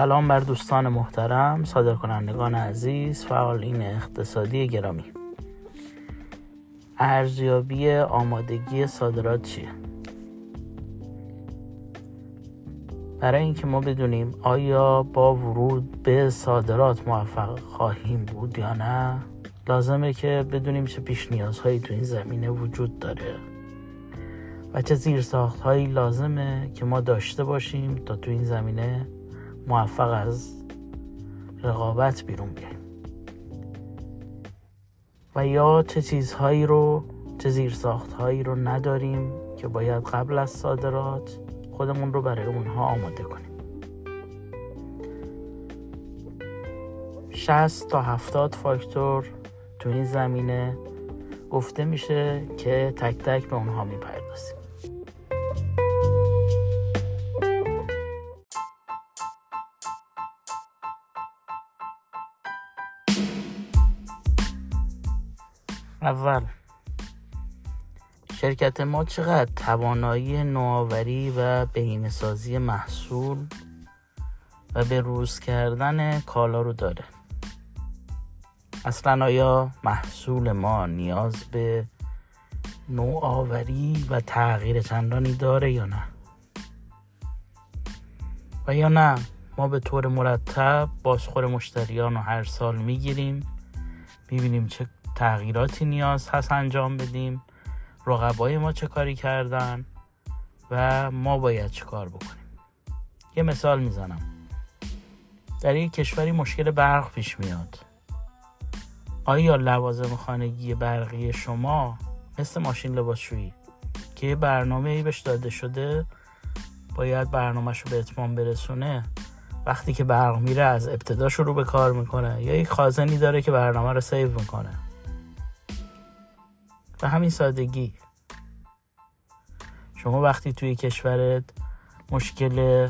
سلام بر دوستان محترم صادر کنندگان عزیز فعالین اقتصادی گرامی. ارزیابی آمادگی صادرات چیه؟ برای اینکه ما بدونیم آیا با ورود به صادرات موفق خواهیم بود یا نه لازمه که بدونیم چه پیش نیازهایی تو این زمینه وجود داره و چه زیرساخت هایی لازمه که ما داشته باشیم تا تو این زمینه موفق از رقابت بیرون بیایم. و یا چه چیزهایی رو چه زیرساخت هایی رو نداریم که باید قبل از صادرات خودمون رو برای اونها آماده کنیم. 60 تا 70 فاکتور تو این زمینه گفته میشه که تک تک به اونها می‌پردازیم. اول. شرکت ما چقدر توانایی نوآوری و بهینه‌سازی محصول و به روز کردن کالا رو داره. اصلا آیا محصول ما نیاز به نوآوری و تغییر چندانی داره یا نه؟ و یا نه ما به طور مرتب بازخور مشتریان رو هر سال می‌گیریم می‌بینیم چه تغییراتی نیاز هست انجام بدیم. رقبای ما چه کاری کردن و ما باید چه کار بکنیم. یه مثال می‌زنم. در یک کشوری مشکل برق پیش میاد. آیا لوازم خانگی برقی شما مثل ماشین لباسشویی که برنامه ای بهش داده شده باید برنامهش رو به اتمام برسونه؟ وقتی که برق میره از ابتدا شروع به کار می‌کنه. یا یک خازنی داره که برنامه رو سیو می‌کنه. به همین سادگی. شما وقتی توی کشورت مشکل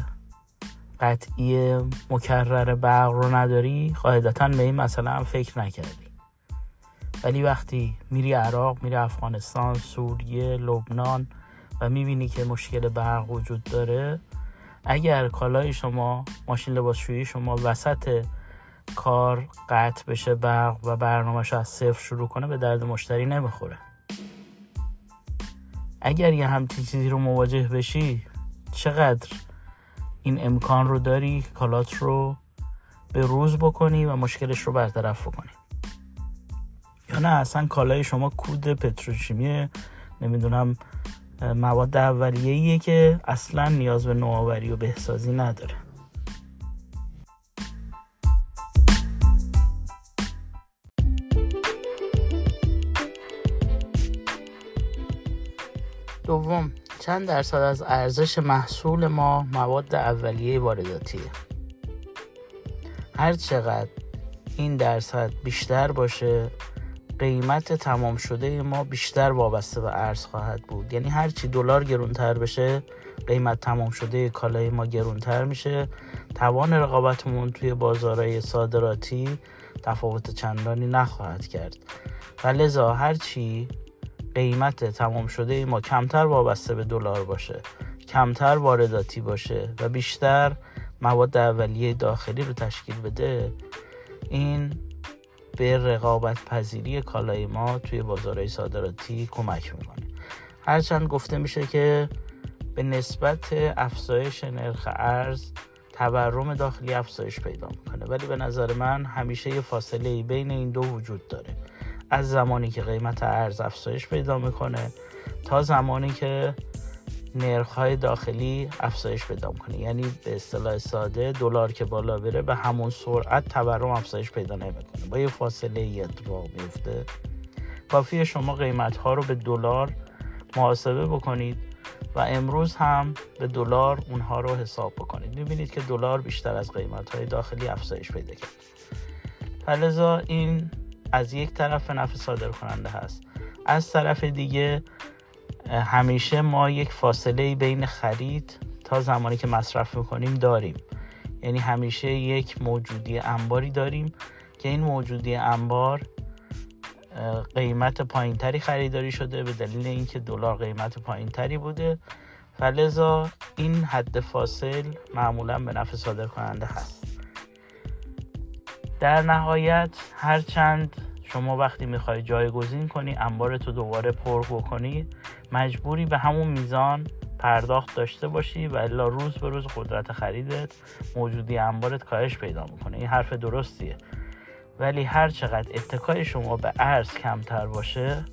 قطعی مکرر برق رو نداری قاعدتا به این مثلا هم فکر نکردی. ولی وقتی میری عراق میری افغانستان سوریه لبنان و می‌بینی که مشکل برق وجود داره اگر کالای شما ماشین لباسشویی شما وسط کار قطع بشه برق و برنامهش از صفر شروع کنه به درد مشتری نمی‌خوره. اگر یه همچین چیزی رو مواجه بشی چقدر این امکان رو داری کالات رو به روز بکنی و مشکلش رو برطرف بکنی؟ یا نه اصلا کالای شما کود پتروشیمی نمی‌دونم مواد اولیه‌ایه که اصلا نیاز به نوآوری و بهسازی نداره. دوم چند درصد از ارزش محصول ما مواد اولیه وارداتیه؟ هر چقدر این درصد بیشتر باشه قیمت تمام شده ما بیشتر وابسته به ارز خواهد بود. یعنی هرچی دلار گرونتر بشه قیمت تمام شده کالای ما گرونتر میشه. توان رقابتمون توی بازارهای صادراتی تفاوت چندانی نخواهد کرد. و لذا هرچی قیمت تمام شده ما کمتر وابسته به دلار باشه کمتر وارداتی باشه و بیشتر مواد اولیه داخلی رو تشکیل بده این به رقابت پذیری کالای ما توی بازارهای صادراتی کمک می‌کنه. هرچند گفته میشه که به نسبت افزایش نرخ ارز تورم داخلی افزایش پیدا می‌کنه ولی به نظر من همیشه یه فاصله بین این دو وجود داره. از زمانی که قیمت ارز افزایش پیدا می‌کنه تا زمانی که نرخ های داخلی افزایش پیدا می‌کنه. یعنی به اصطلاح ساده دلار که بالا بره به همون سرعت تورم افزایش پیدا نمی‌کنه. با یه فاصله ای اتفاق میفته کافی شما قیمت ها رو به دلار محاسبه بکنید و امروز هم به دلار اونها رو حساب بکنید. می‌بینید که دلار بیشتر از قیمت های داخلی افزایش پیدا کرد. فلزا این از یک طرف نفع صادر کننده هست. از طرف دیگه همیشه ما یک فاصله بین خرید تا زمانی که مصرف می‌کنیم داریم. یعنی همیشه یک موجودی انباری داریم که این موجودی انبار قیمت پایینتری خریداری شده به دلیل اینکه دلار قیمت پایینتری بوده. فلزا این حد فاصل معمولا به نفع صادر کننده هست. در نهایت هرچند شما وقتی می‌خوای جایگزین کنی انبار تو دوباره پر بکنی مجبوری به همون میزان پرداخت داشته باشی و الا روز به روز قدرت خریدت موجودی انبارت کاهش پیدا می‌کنه. این حرف درستیه. ولی هر چقدر اتکای شما به ارز کمتر باشه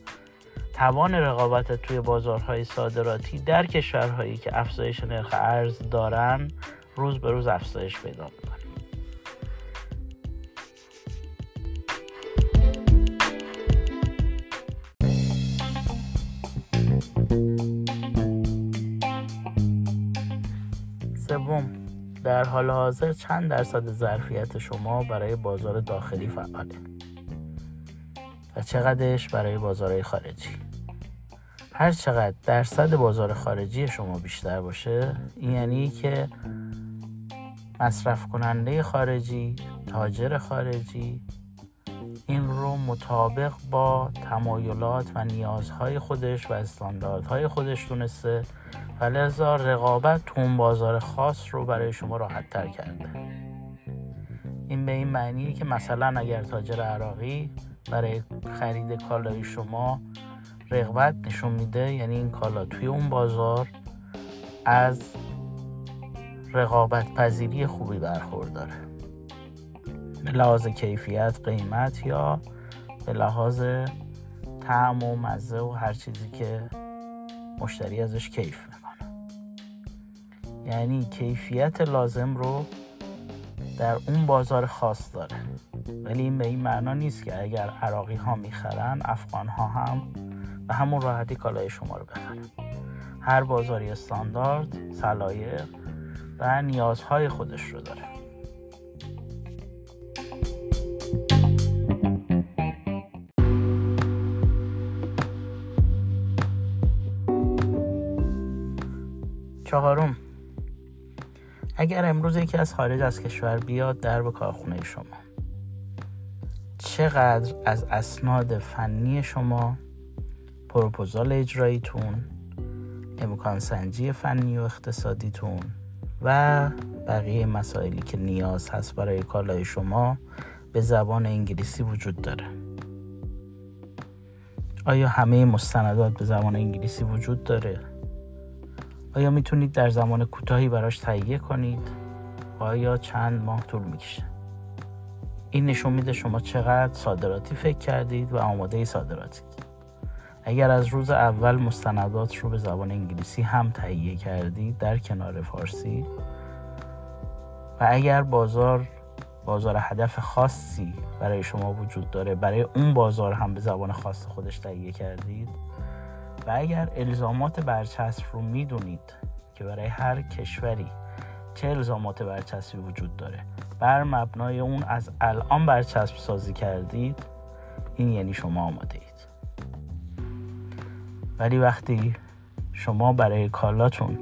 توان رقابت توی بازارهای صادراتی در کشورهایی که افزایش نرخ ارز دارن روز به روز افزایش پیدا می‌کنه. حال حاضر چند درصد ظرفیت شما برای بازار داخلی فعاله؟ و چقدرش برای بازارهای خارجی؟ هر چقدر درصد بازار خارجی شما بیشتر باشه این یعنی که مصرف کننده خارجی تاجر خارجی این رو مطابق با تمایلات و نیازهای خودش و استانداردهای خودش دونسته و لذا رقابت تو اون بازار خاص رو برای شما راحت تر کرده. این به این معنیه که مثلا اگر تاجر عراقی برای خرید کالای شما رغبت نشون میده یعنی این کالا توی اون بازار از رقابت پذیری خوبی برخورداره. به لحاظ کیفیت قیمت یا به لحاظ طعم و مزه و هر چیزی که مشتری ازش کیف می‌کنه یعنی کیفیت لازم رو در اون بازار خاص داره. ولی این به این معنا نیست که اگر عراقی ها می‌خرن افغان ها هم به همون راحتی کالای شما رو بخرن. هر بازاری استاندارد سلایق و نیازهای خودش رو داره. چهارم اگر امروز یکی از خارج از کشور بیاد در به کارخونه شما. چقدر از اسناد فنی شما پروپوزال اجراییتون امکان سنجی فنی و اقتصادیتون و بقیه مسائلی که نیاز هست برای کالای شما به زبان انگلیسی وجود داره. آیا همه مستندات به زبان انگلیسی وجود داره؟ آیا می‌تونید در زمان کوتاهی براش تهیه کنید؟ آیا چند ماه طول می‌کشه؟ این نشون میده شما چقدر صادراتی فکر کردید و آماده صادراتید. اگر از روز اول مستندات رو به زبان انگلیسی هم تهیه کردید در کنار فارسی و اگر بازار بازار هدف خاصی برای شما وجود داره برای اون بازار هم به زبان خاص خودش تهیه کردید و اگر الزامات برچسب رو می‌دونید که برای هر کشوری چه الزامات برچسبی وجود داره بر مبنای اون از الان برچسب سازی کردید این یعنی شما آماده اید ولی وقتی شما برای کالاتون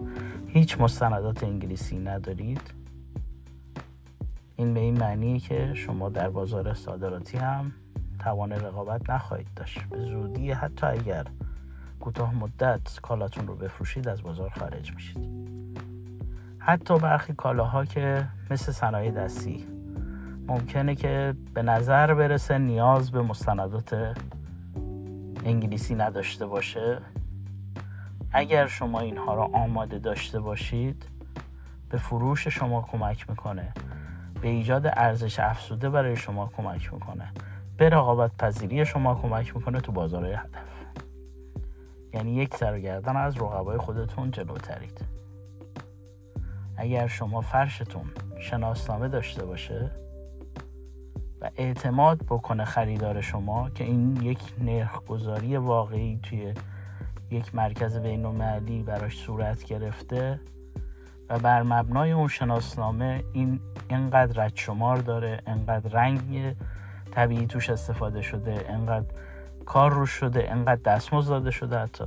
هیچ مستندات انگلیسی ندارید این به این معنیه که شما در بازار صادراتی هم توان رقابت نخواهید داشت. به زودی حتی اگر کوتاه مدت کالاتون رو بفروشید از بازار خارج میشید. حتی برخی کالاها که مثل صنایع دستی. ممکنه که به نظر برسه نیاز به مستندات انگلیسی نداشته باشه. اگر شما اینها را آماده داشته باشید به فروش شما کمک می‌کنه. به ایجاد ارزش افزوده برای شما کمک می‌کنه. به رقابت پذیری شما کمک می‌کنه تو بازار هدف. یعنی یک سرگردن از رقبای خودتون جلوترید اگر شما فرشتون شناسنامه داشته باشه و اعتماد بکنه خریدار شما که این یک نرخگذاری واقعی توی یک مرکز بین المللی براش صورت گرفته و بر مبنای اون شناسنامه این اینقدر رد شمار داره انقدر رنگ طبیعی توش استفاده شده انقدر کار روش شده انقدر دستمزد داده شده حتی.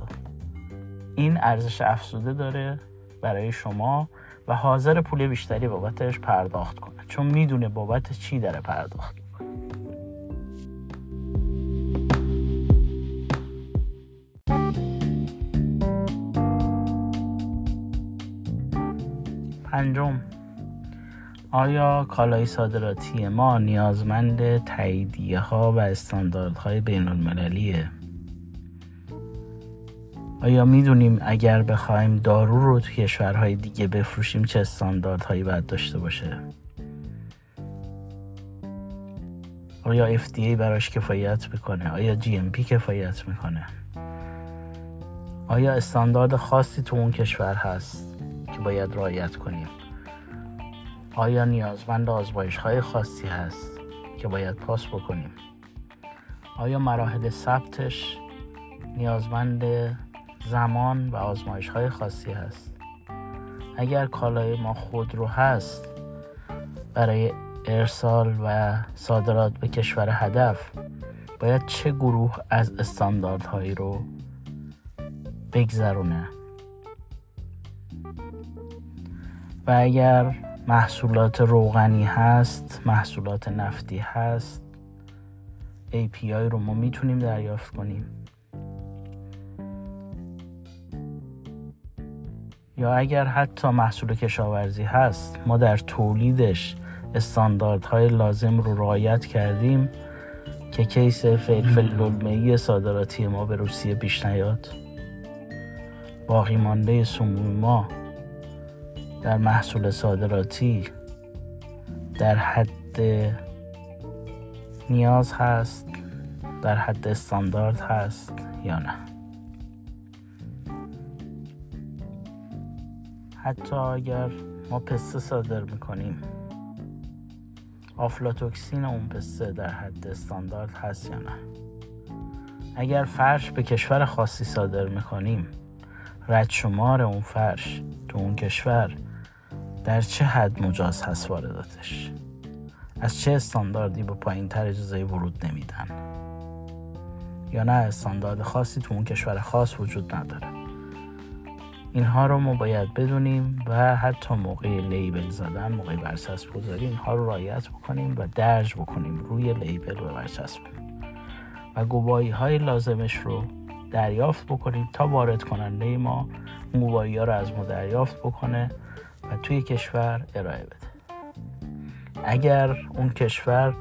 این ارزش افزوده داره برای شما و حاضر پول بیشتری بابتش پرداخت کنه. چون می‌دونه بابت چی داره پرداخت. پنجم. آیا کالای صادراتی ما نیازمند تاییدیه ها و استانداردهای بین المللیه؟ آیا می‌دونیم اگر بخوایم دارو رو تو کشورهای دیگه بفروشیم چه استانداردهایی باید داشته باشه؟ آیا FDA براش کفایت می‌کنه؟ آیا GMP کفایت می‌کنه؟ آیا استاندارد خاصی تو اون کشور هست که باید رعایت کنیم؟ آیا نیازمند آزمایش های خاصی هست که باید پاس بکنیم؟ آیا مراحل ثبتش نیازمند زمان و آزمایش های خاصی هست؟ اگر کالای ما خود رو هست برای ارسال و صادرات به کشور هدف باید چه گروه از استانداردهایی رو بگذرونه و اگر محصولات روغنی هست محصولات نفتی هست. API رو ما می‌تونیم دریافت کنیم. یا اگر حتی محصول کشاورزی هست ما در تولیدش استانداردهای لازم رو رعایت کردیم که کیس فلفل دلمه‌ای صادراتی ما به روسیه پیش نیاد. باقی مانده سموم ما در محصول صادراتی در حد نیاز هست در حد استاندارد هست یا نه. حتی اگر ما پسته صادر می‌کنیم آفلاتوکسین اون پسته در حد استاندارد هست یا نه. اگر فرش به کشور خاصی صادر می‌کنیم رد شمار اون فرش تو اون کشور در چه حد مجاز هست وارداتش؟ از چه استانداردی به پایین تر اجازه ورود نمیدن؟ یا نه استاندارد خاصی تو اون کشور خاص وجود نداره؟ اینها رو ما باید بدونیم و حتی موقع لیبل زدن موقع برچسب گذاری اینها رو رایت بکنیم و درج بکنیم روی لیبل و برچسب و گواهی های لازمش رو دریافت بکنیم تا وارد کننده ما گواهی ها رو از ما دریافت بکنه و توی کشور ارائه بده. اگر اون کشور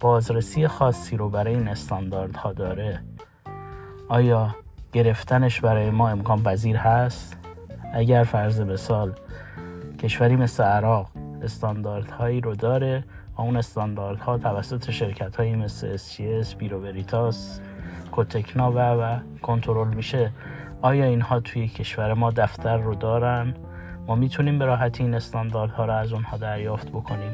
بازرسی خاصی رو برای این استانداردها داره آیا گرفتنش برای ما امکان پذیر هست؟ اگر فرض مثال کشوری مثل عراق استانداردهایی رو داره و اون استانداردها توسط شرکت هایی مثل SGS، بیرو وریتاس، کوتکنا و و کنترل میشه آیا اینها توی کشور ما دفتر رو دارن؟ ما می‌تونیم به راحتی این استانداردها رو از اونها دریافت بکنیم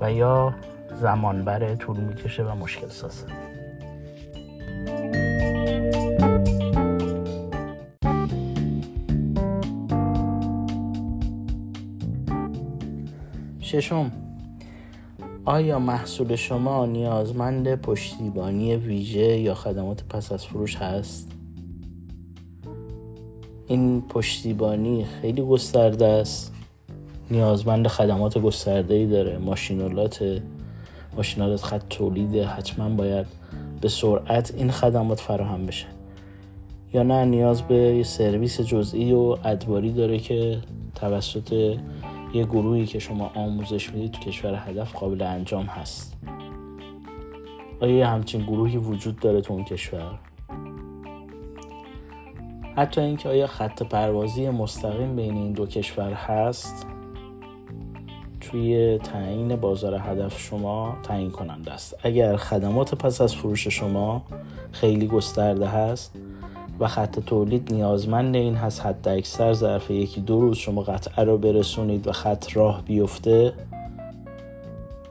و یا زمان بره طول می‌کشه و مشکل سازه ششم آیا محصول شما نیازمند پشتیبانی ویژه یا خدمات پس از فروش هست؟ این پشتیبانی خیلی گسترده است. نیازمند خدمات گسترده ای داره. ماشینالات ماشینالات خط تولید. حتما باید به سرعت این خدمات فراهم بشه. یا نه نیاز به یه سرویس جزئی و ادواری داره که توسط یه گروهی که شما آموزش می‌دید تو کشور هدف قابل انجام هست. آیا همچین گروهی وجود داره تو اون کشور؟ حتی اینکه آیا خط پروازی مستقیم بین این دو کشور هست؟ توی تعیین بازار هدف شما تعیین کننده است. اگر خدمات پس از فروش شما خیلی گسترده هست و خط تولید نیازمند این هست حد اکثر ظرف یکی دو روز شما قطعه رو برسونید و خط راه بیفته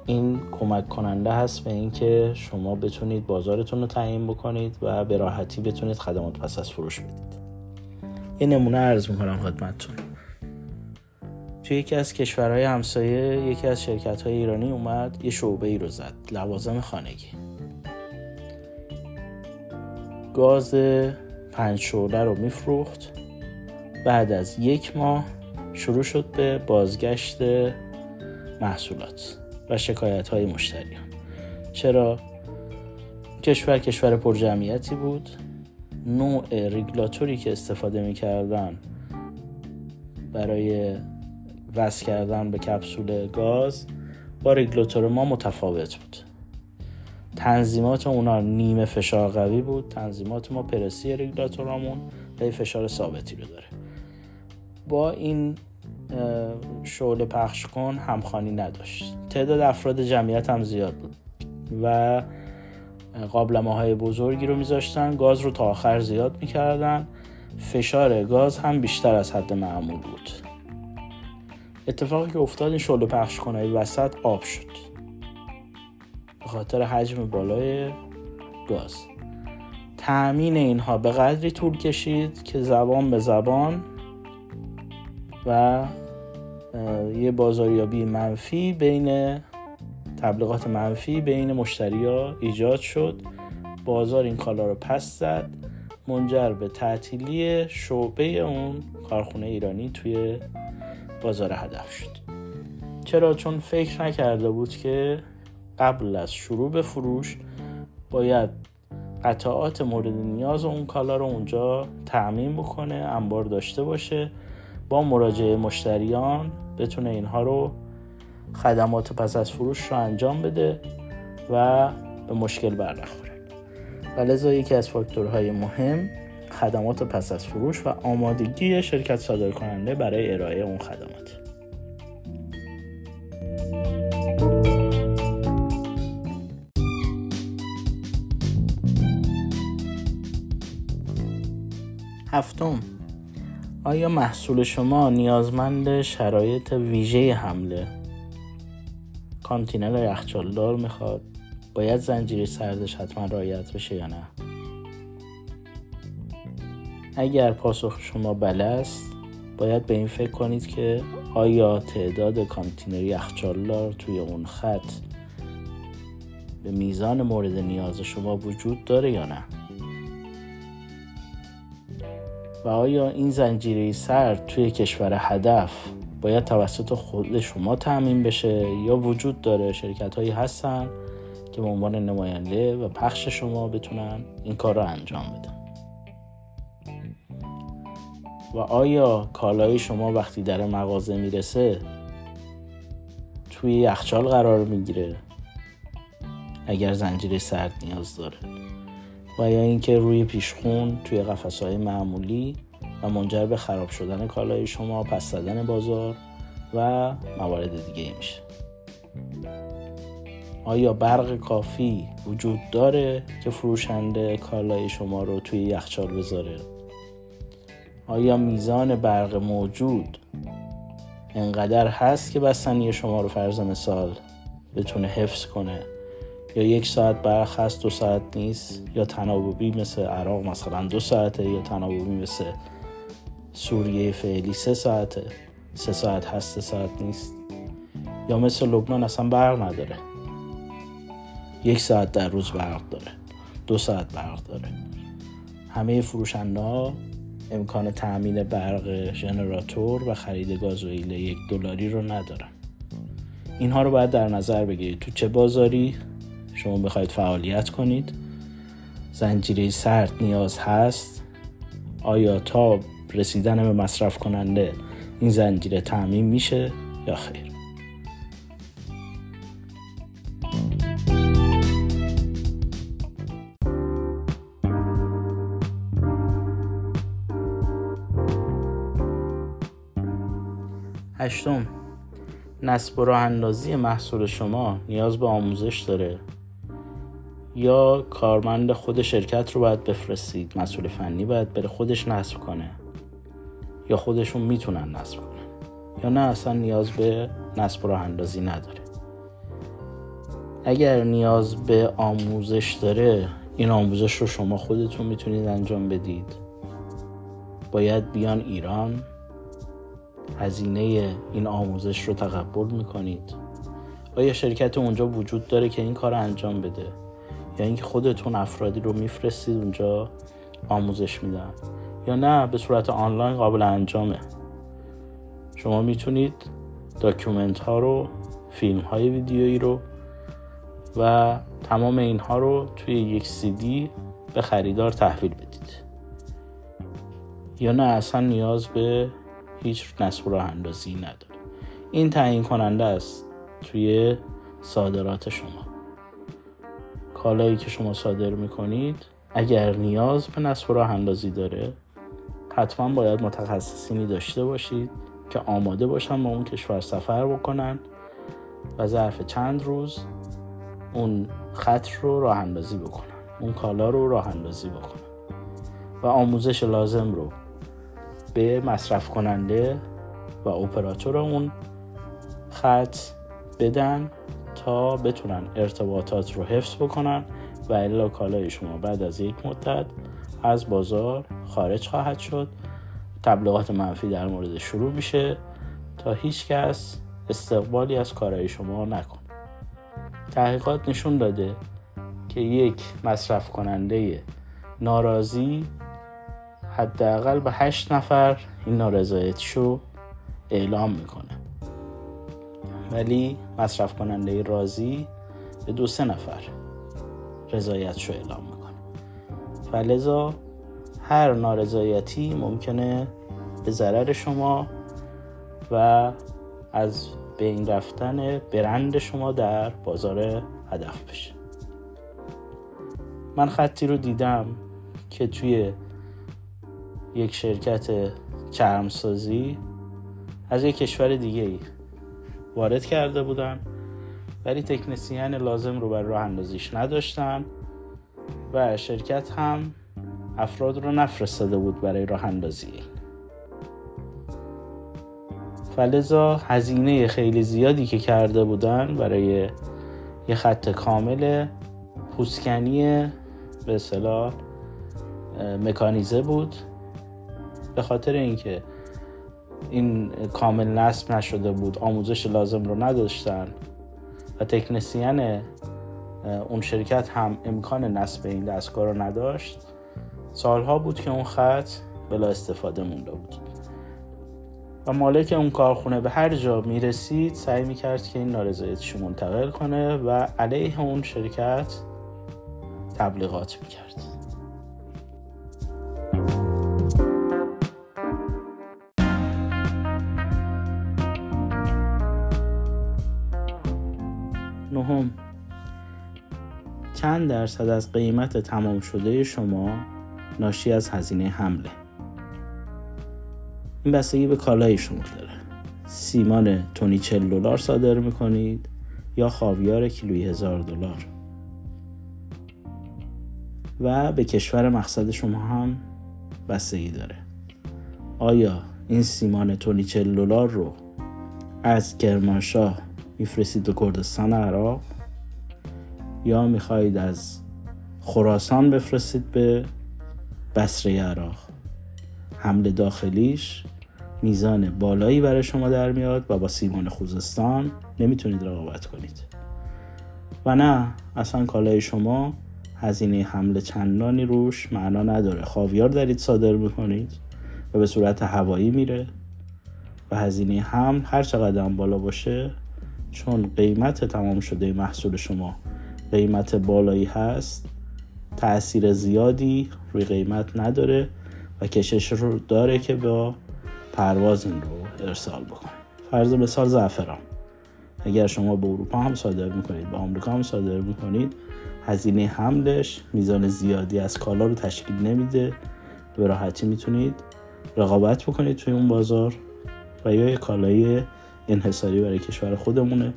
این کمک کننده هست به اینکه شما بتونید بازارتون رو تعیین بکنید و به راحتی بتونید خدمات پس از فروش بدید. یه نمونه عرض می‌کنم خدمتتون. توی یکی از کشورهای همسایه یکی از شرکت های ایرانی اومد یه شعبه ای رو زد لوازم خانگی. گاز پنج شعله رو میفروخت. بعد از یک ماه شروع شد به بازگشت محصولات و شکایت های مشتریان چرا؟ کشور کشور پرجمعیتی بود. نوع ریگلاتوری که استفاده می‌کردن برای وصل کردن به کپسول گاز با رگولاتور ما متفاوت بود. تنظیمات اونا نیمه فشار قوی بود. تنظیمات ما پرسی رگولاتورامون به فشار ثابتی رو داره. با این شعله پخش کن همخانی نداشت. تعداد افراد جمعیت هم زیاد بود و قابلمه های بزرگی رو میذاشتن گاز رو تا آخر زیاد می‌کردن. فشار گاز هم بیشتر از حد معمول بود. اتفاقی که افتاد این شعله پخش کنه وسط آب شد. به خاطر حجم بالای گاز. تأمین اینها به قدری طول کشید که زبان به زبان و یه بازاریابی منفی بین تبلیغات منفی بین مشتری ها ایجاد شد. بازار این کالا رو پس زد. منجر به تعطیلی شعبه اون کارخونه ایرانی توی بازار هدف شد. چرا؟ چون فکر نکرده بود که قبل از شروع به فروش باید قطعات مورد نیاز اون کالا رو اونجا تعمین بکنه انبار داشته باشه با مراجعه مشتریان بتونه اینها رو خدمات پس از فروش رو انجام بده و به مشکل برنخوره. و لذا یکی از فاکتورهای مهم خدمات پس از فروش و آمادگی شرکت صادر کننده برای ارائه اون خدمات. هفتم آیا محصول شما نیازمند شرایط ویژه حمله کانتینر یخچالدار می‌خواد. باید زنجیره سردش حتما رعایت بشه یا نه؟ اگر پاسخ شما بله است باید به این فکر کنید که آیا تعداد کانتینر یخچالدار توی اون خط به میزان مورد نیاز شما وجود داره یا نه؟ و آیا این زنجیره سرد توی کشور هدف باید توسط خود شما تأمین بشه یا وجود داره شرکت هایی هستن که به عنوان نماینده و پخش شما بتونن این کار رو انجام بدن. و آیا کالای شما وقتی در مغازه می‌رسه توی یخچال قرار می‌گیره؟ اگر زنجیره سرد نیاز داره. و یا اینکه روی پیشخون توی های معمولی و منجر به خراب شدن کالای شما پس زدن بازار و موارد دیگه میشه. آیا برق کافی وجود داره که فروشنده کالای شما رو توی یخچال بذاره؟ آیا میزان برق موجود انقدر هست که بستنی شما رو فرض مثال بتونه حفظ کنه؟ یا یک ساعت برق هست دو ساعت نیست؟ یا تناوبی مثل عراق مثلا دو ساعته یا تناوبی مثل سوریه فعلی سه ساعته. سه ساعت هست سه ساعت نیست. یا مثل لبنان اصلا برق نداره. یک ساعت در روز برق داره. دو ساعت برق داره. همه فروشنده امکان تأمین برق ژنراتور و خرید گازوئیل یک دلاری رو ندارن. اینها رو باید در نظر بگیرید. تو چه بازاری شما بخواید فعالیت کنید؟ زنجیره سرد نیاز هست. آیا تا رسیدن به مصرف کننده این زنجیره تعمین میشه یا خیر؟ هشتم. نصب و راه اندازی محصول شما نیاز به آموزش داره یا کارمند خود شرکت رو باید بفرستید؟ مسئول فنی باید بره خودش نصب کنه. یا خودشون می‌تونن نصب کنن. یا نه اصلا نیاز به نصب راه اندازی نداره. اگر نیاز به آموزش داره این آموزش رو شما خودتون می‌تونید انجام بدید. باید بیان ایران هزینه این آموزش رو تقبل می‌کنید. آیا شرکت اونجا وجود داره که این کار رو انجام بده؟ یا اینکه خودتون افرادی رو میفرستید اونجا آموزش میدن؟ یا نه به صورت آنلاین قابل انجامه. شما می‌تونید document ها رو فیلم های ویدیویی رو و تمام اینها رو توی یک سی دی به خریدار تحویل بدید. یا نه اصلا نیاز به هیچ نصب راه اندازی نداره. این تعیین کننده است توی صادرات شما. کالایی که شما صادر می‌کنید اگر نیاز به نصب راه اندازی داره حتما باید متخصصینی داشته باشید که آماده باشن با اون کشور سفر بکنن و ظرف چند روز اون خط رو راه اندازی بکنن اون کالا رو راه اندازی بکنن. و آموزش لازم رو به مصرف کننده و اپراتور اون خط بدن تا بتونن ارتباطات رو حفظ بکنن و الا کالای شما بعد از یک مدت از بازار خارج خواهد شد. تبلیغات منفی در مورد شروع میشه. تا هیچ کس استقبالی از کارهای شما نکن. تحقیقات نشون داده که یک مصرف کننده ناراضی حداقل به هشت نفر این نارضایتیشو اعلام می‌کنه. ولی مصرف کننده راضی به دو سه نفر رضایتشو اعلام می‌کنه. فلذا هر نارضایتی ممکنه به ضرر شما و از بین رفتن برند شما در بازار هدف بشه. من خطی رو دیدم که توی یک شرکت چرمسازی از یک کشور دیگه ای وارد کرده بودن ولی تکنسیان لازم رو بر راه اندازیش نداشتن. و شرکت هم افراد رو نفرستاده بود برای راه اندازی. فلزا هزینه خیلی زیادی که کرده بودن برای یه خط کامل پوسکنی به اصطلاح مکانیزه بود. به خاطر اینکه این کامل نصب نشده بود آموزش لازم رو نداشتن و تکنسیان اون شرکت هم امکان نصب این دستگاه رو نداشت. سالها بود که اون خط بلا استفاده مونده بود. و مالک اون کارخونه به هر جا می‌رسید سعی می‌کرد که این نارضایتیش منتقل کنه و علیه اون شرکت تبلیغات می‌کرد. چند درصد از قیمت تمام شده شما ناشی از هزینه حمله. این بستگی به کالای شما داره. سیمان تونی 40 دلار صادر می‌کنید یا خاویار کیلویی هزار دلار. و به کشور مقصد شما هم بستگی داره. آیا این سیمان تونی 40 دلار رو از کرمانشاه میفرستید به کردستان عراق؟ یا می‌خواهید از خراسان بفرستید به بسره عراق. حمل داخلیش میزان بالایی برای شما در میاد و با سیمان خوزستان نمی‌تونید رقابت کنید. و نه اصلا کالای شما هزینه حمل چندانی روش معنا نداره. خاویار دارید صادر می‌کنید و به صورت هوایی میره و هزینه حمل هر چقدر بالا باشه چون قیمت تمام شده محصول شما قیمت بالایی هست. تاثیر زیادی روی قیمت نداره و کشش رو داره که با پرواز این رو ارسال بکنه. فرض مثال زعفران. اگر شما به اروپا هم صادر می‌کنید به آمریکا هم صادر می‌کنید هزینه حملش میزان زیادی از کالا رو تشکیل نمیده. به راحتی می‌تونید رقابت بکنید توی اون بازار و یا کالای انحصاری برای کشور خودمونه.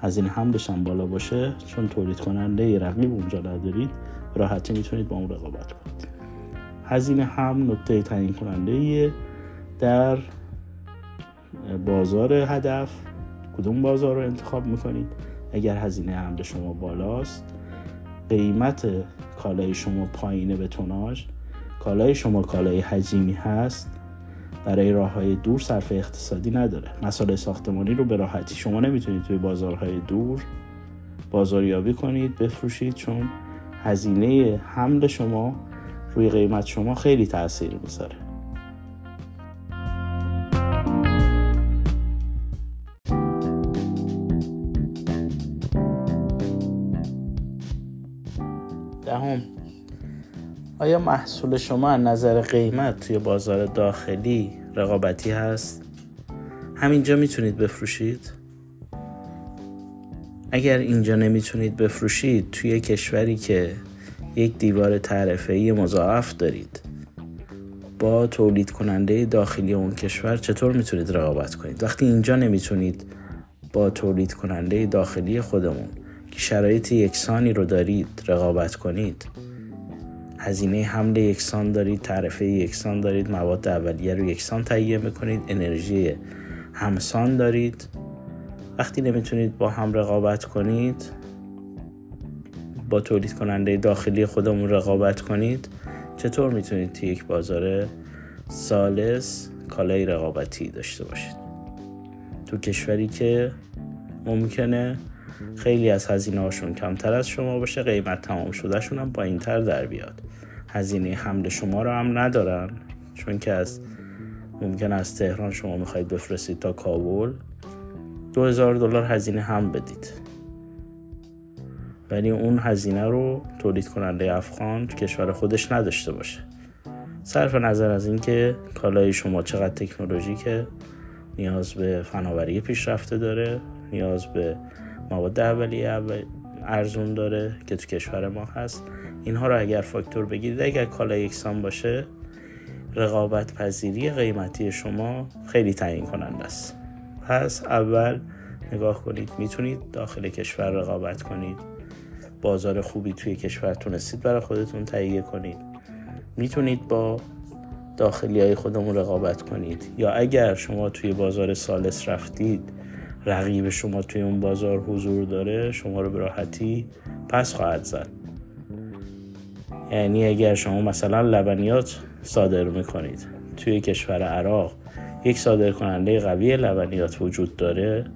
هزینه حملش هم بالا باشه چون تولید کننده رقیب اونجا ندارید راحتی می‌تونید با اون رقابت کنید. هزینه هم نکته تعیین کننده در بازار هدف کدوم بازار رو انتخاب می‌کنید؟ اگر هزینه حمل شما بالاست قیمت کالای شما پایینه به توناژ کالای شما کالای حجیمی هست. برای راه های دور صرف اقتصادی نداره. مسائل ساختمانی رو به راحتی شما نمی‌تونید توی بازارهای دور بازاریابی کنید بفروشید چون هزینه حمل شما روی قیمت شما خیلی تاثیر می‌ذاره. آیا محصول شما از نظر قیمت توی بازار داخلی رقابتی هست؟ همینجا می‌تونید بفروشید. اگر اینجا نمی‌تونید بفروشید توی کشوری که یک دیوار تعرفه مضاعف دارید. با تولید کننده داخلی اون کشور چطور می‌تونید رقابت کنید؟ وقتی اینجا نمی‌تونید با تولید کننده داخلی خودمون که شرایط یکسانی رو دارید رقابت کنید هزینه حمل یکسان دارید تعرفه یکسان دارید مواد اولیه رو یکسان تهیه می‌کنید انرژی همسان دارید. وقتی نمی‌تونید با هم رقابت کنید با تولید کننده داخلی خودمون رقابت کنید چطور می‌تونید توی یک بازار سالس کالای رقابتی داشته باشید؟ تو کشوری که ممکنه خیلی از هزینه هاشون کمتر از شما باشه قیمت تمام شده شون هم با این تر در بیاد. هزینه حمل شما رو هم ندارن چون که از ممکن از تهران شما می‌خواید بفرستید تا کابل. دو هزار دلار هزینه هم بدید. ولی اون هزینه رو تولید کننده افغان تو کشور خودش نداشته باشه. صرف نظر از اینکه کالای شما چقدر تکنولوژیکه نیاز به فناوری پیشرفته داره نیاز به مواد اولیه ارزون داره که تو کشور ما هست. اینها رو اگر فاکتور بگیرید اگر کالا یکسان باشه رقابت پذیری قیمتی شما خیلی تعیین کننده است. پس اول نگاه کنید می‌تونید داخل کشور رقابت کنید. بازار خوبی توی کشور تونستید برای خودتون تهیه کنید. می‌تونید با داخلی های خودمون رقابت کنید. یا اگر شما توی بازار سالس رفتید رقیب شما توی اون بازار حضور داره شما رو به راحتی پس خواهد زد. یعنی اگر شما مثلا لبنیات صادر می‌کنید توی کشور عراق یک صادر کننده قوی لبنیات وجود داره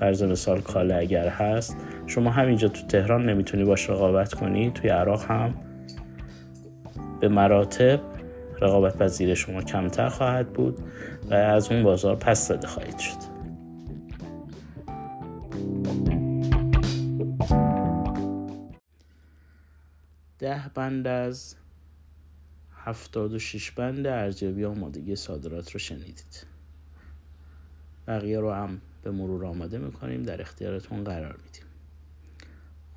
فرض مثال کاله اگر هست شما همینجا تو تهران نمی‌تونی باش رقابت کنی توی عراق هم به مراتب رقابت پذیر شما کمتر خواهد بود و از اون بازار پس زده خواهید شد. ده بند از هفتاد و شیش بند ارزیابی آمادگی صادرات رو شنیدید. بقیه رو هم به مرور آماده می‌کنیم در اختیارتون قرار میدیم.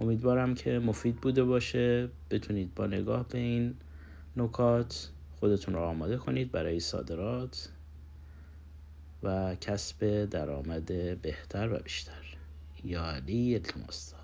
امیدوارم که مفید بوده باشه. بتونید با نگاه به این نکات خودتون رو آماده کنید برای صادرات و کسب درآمد بهتر و بیشتر. یا علی التماس.